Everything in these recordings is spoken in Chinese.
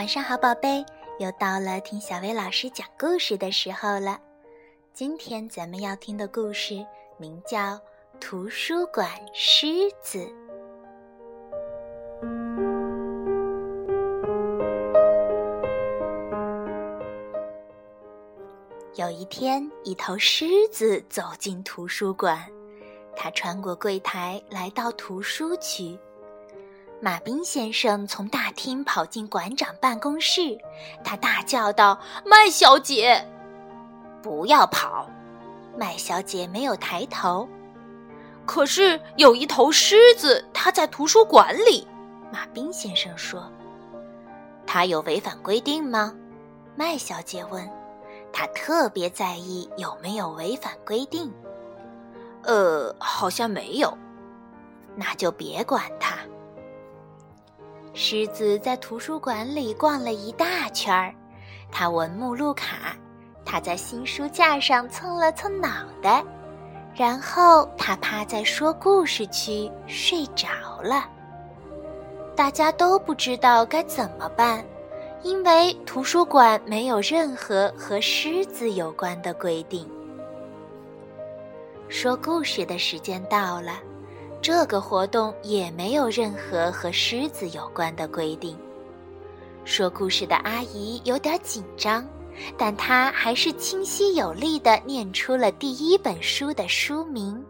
晚上好，宝贝，又到了听小薇老师讲故事的时候了。今天咱们要听的故事名叫《图书馆狮子》。有一天，一头狮子走进图书馆，它穿过柜台，来到图书区。马斌先生从大厅跑进馆长办公室，他大叫道：“麦小姐，不要跑！”麦小姐没有抬头。可是有一头狮子，它在图书馆里。马斌先生说：“他有违反规定吗？”麦小姐问。他特别在意有没有违反规定。呃，好像没有。那就别管他。狮子在图书馆里逛了一大圈儿，他闻目录卡，他在新书架上蹭了蹭脑袋，然后他趴在说故事区睡着了。大家都不知道该怎么办，因为图书馆没有任何和狮子有关的规定。说故事的时间到了。这个活动也没有任何和狮子有关的规定。说故事的阿姨有点紧张，但她还是清晰有力地念出了第一本书的书名。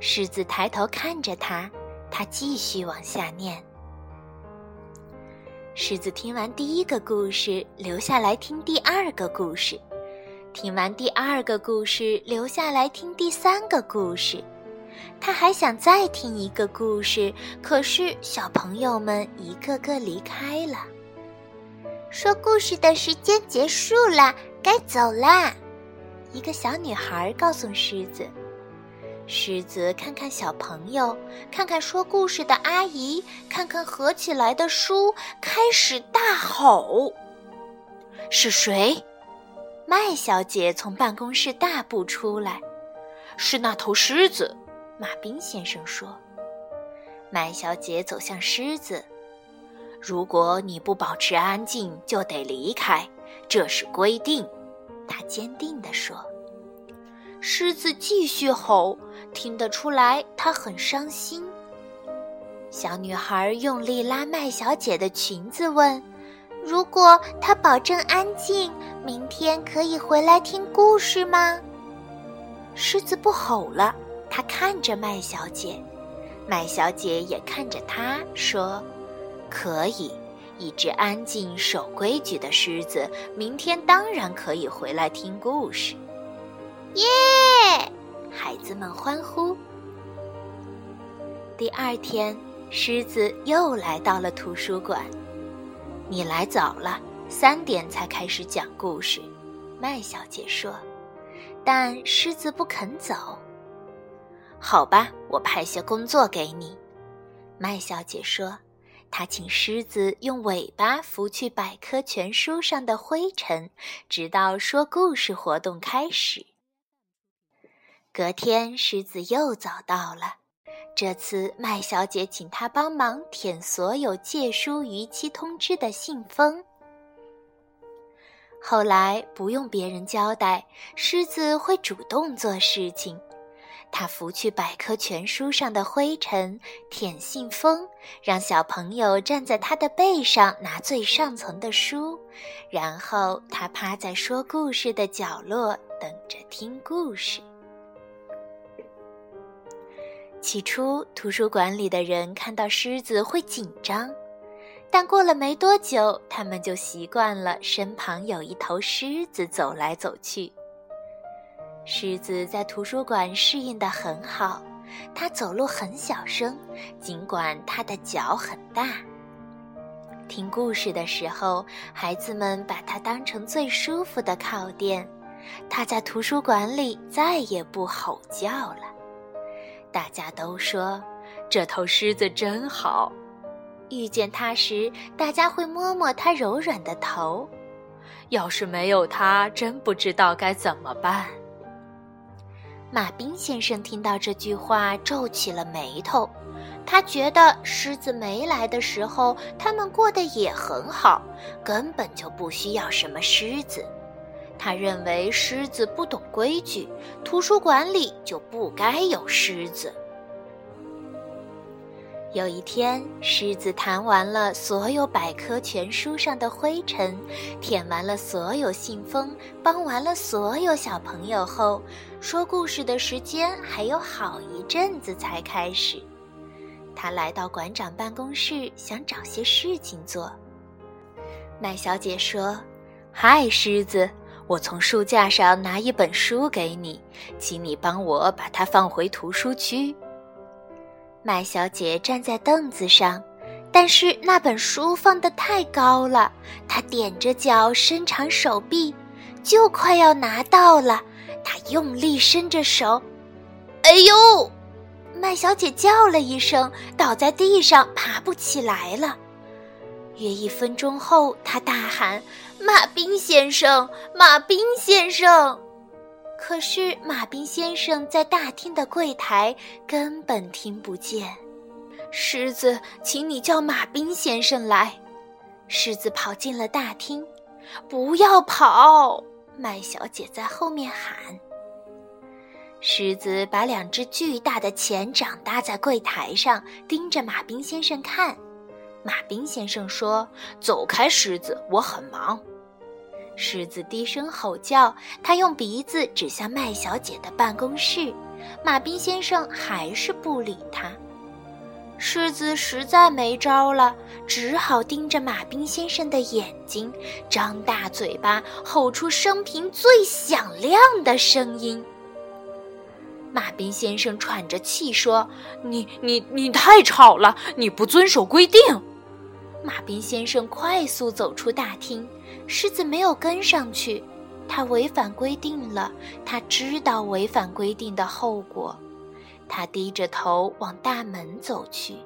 狮子抬头看着他，他继续往下念。狮子听完第一个故事，留下来听第二个故事；听完第二个故事，留下来听第三个故事。他还想再听一个故事，可是小朋友们一个个离开了。说故事的时间结束了，该走啦。一个小女孩告诉狮子。狮子看看小朋友，看看说故事的阿姨，看看合起来的书，开始大吼：“是谁？”麦小姐从办公室大步出来：“是那头狮子。”马彬先生说：“麦小姐走向狮子，如果你不保持安静，就得离开，这是规定。”她坚定地说。狮子继续吼，听得出来它很伤心。小女孩用力拉麦小姐的裙子，问：“如果她保证安静，明天可以回来听故事吗？”狮子不吼了。他看着麦小姐，麦小姐也看着他，说：“可以，一只安静守规矩的狮子，明天当然可以回来听故事。”耶！孩子们欢呼。第二天，狮子又来到了图书馆。你来早了，三点才开始讲故事，麦小姐说。但狮子不肯走。好吧，我派些工作给你。”麦小姐说，“她请狮子用尾巴拂去百科全书上的灰尘，直到说故事活动开始。”隔天，狮子又早到了。这次，麦小姐请他帮忙舔所有借书逾期通知的信封。后来，不用别人交代，狮子会主动做事情。他拂去百科全书上的灰尘，舔信封，让小朋友站在他的背上拿最上层的书，然后他趴在说故事的角落等着听故事。起初，图书馆里的人看到狮子会紧张，但过了没多久，他们就习惯了身旁有一头狮子走来走去。狮子在图书馆适应得很好，它走路很小声，尽管它的脚很大。听故事的时候，孩子们把它当成最舒服的靠垫。它在图书馆里再也不吼叫了。大家都说这头狮子真好。遇见它时，大家会摸摸它柔软的头。要是没有它，真不知道该怎么办。马彬先生听到这句话，皱起了眉头。他觉得狮子没来的时候，他们过得也很好，根本就不需要什么狮子。他认为狮子不懂规矩，图书馆里就不该有狮子。有一天，狮子弹完了所有百科全书上的灰尘，舔完了所有信封，帮完了所有小朋友后，说故事的时间还有好一阵子才开始。他来到馆长办公室，想找些事情做。麦小姐说：“嗨，狮子。”我从书架上拿一本书给你，请你帮我把它放回图书区。麦小姐站在凳子上，但是那本书放得太高了，她踮着脚，伸长手臂，就快要拿到了。她用力伸着手，哎呦！麦小姐叫了一声，倒在地上，爬不起来了。约一分钟后，她大喊。马兵先生，马兵先生，可是马兵先生在大厅的柜台根本听不见。狮子，请你叫马兵先生来。狮子跑进了大厅，不要跑！麦小姐在后面喊。狮子把两只巨大的前掌搭在柜台上，盯着马兵先生看。马兵先生说：“走开，狮子，我很忙。”狮子低声吼叫，他用鼻子指向麦小姐的办公室。马彬先生还是不理他。狮子实在没招了，只好盯着马彬先生的眼睛，张大嘴巴，吼出生平最响亮的声音。马彬先生喘着气说：“你、你、你太吵了！你不遵守规定。”马彬先生快速走出大厅。狮子没有跟上去，他违反规定了。他知道违反规定的后果，他低着头往大门走去。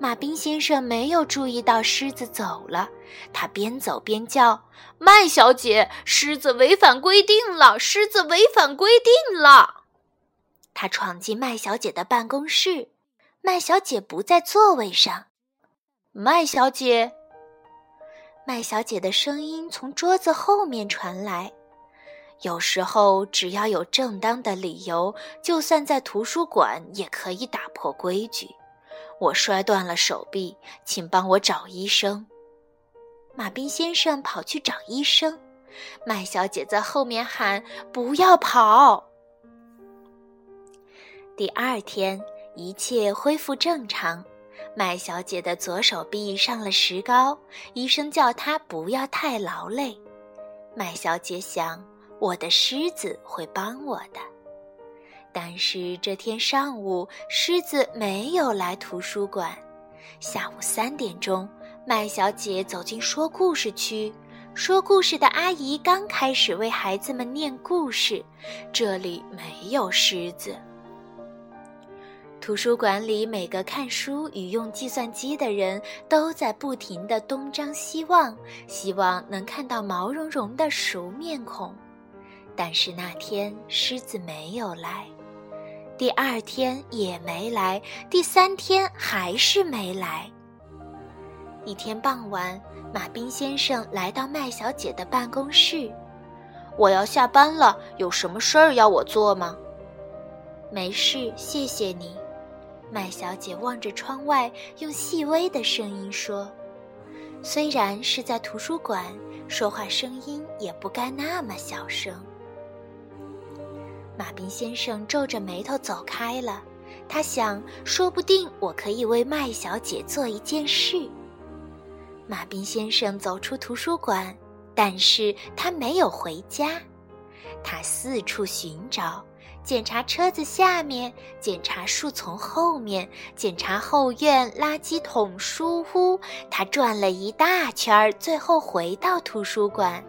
马彬先生没有注意到狮子走了，他边走边叫：“麦小姐，狮子违反规定了！狮子违反规定了！”他闯进麦小姐的办公室，麦小姐不在座位上。麦小姐。麦小姐的声音从桌子后面传来。有时候，只要有正当的理由，就算在图书馆也可以打破规矩。我摔断了手臂，请帮我找医生。马彬先生跑去找医生，麦小姐在后面喊：“不要跑！”第二天，一切恢复正常。麦小姐的左手臂上了石膏，医生叫她不要太劳累。麦小姐想，我的狮子会帮我的。但是这天上午，狮子没有来图书馆。下午三点钟，麦小姐走进说故事区，说故事的阿姨刚开始为孩子们念故事。这里没有狮子。图书馆里，每个看书与用计算机的人都在不停地东张西望，希望能看到毛茸茸的熟面孔。但是那天狮子没有来，第二天也没来，第三天还是没来。一天傍晚，马彬先生来到麦小姐的办公室：“我要下班了，有什么事儿要我做吗？”“没事，谢谢你。”麦小姐望着窗外，用细微的声音说：“虽然是在图书馆，说话声音也不该那么小声。”马彬先生皱着眉头走开了。他想，说不定我可以为麦小姐做一件事。马彬先生走出图书馆，但是他没有回家，他四处寻找。检查车子下面，检查树丛后面，检查后院垃圾桶、书屋。他转了一大圈儿，最后回到图书馆。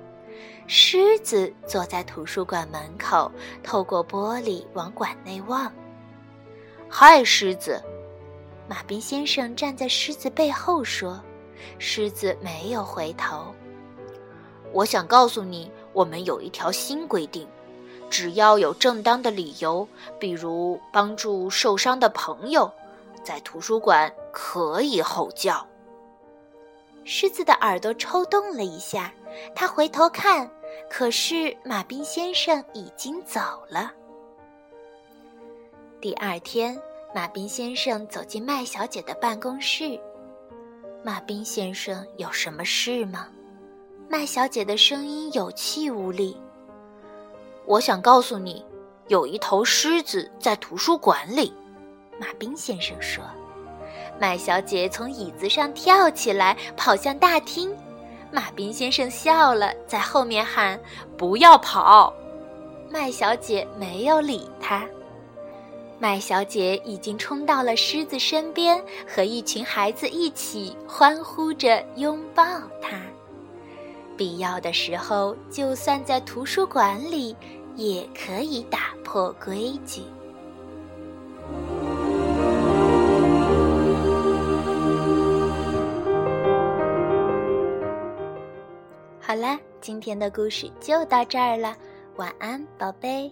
狮子坐在图书馆门口，透过玻璃往馆内望。嗨，狮子！马彬先生站在狮子背后说。狮子没有回头。我想告诉你，我们有一条新规定。只要有正当的理由，比如帮助受伤的朋友，在图书馆可以吼叫。狮子的耳朵抽动了一下，他回头看，可是马彬先生已经走了。第二天，马彬先生走进麦小姐的办公室。马彬先生有什么事吗？麦小姐的声音有气无力。我想告诉你，有一头狮子在图书馆里。马彬先生说。麦小姐从椅子上跳起来，跑向大厅。马彬先生笑了，在后面喊：“不要跑！”麦小姐没有理他。麦小姐已经冲到了狮子身边，和一群孩子一起欢呼着拥抱它。必要的时候，就算在图书馆里，也可以打破规矩。好了，今天的故事就到这儿了，晚安，宝贝。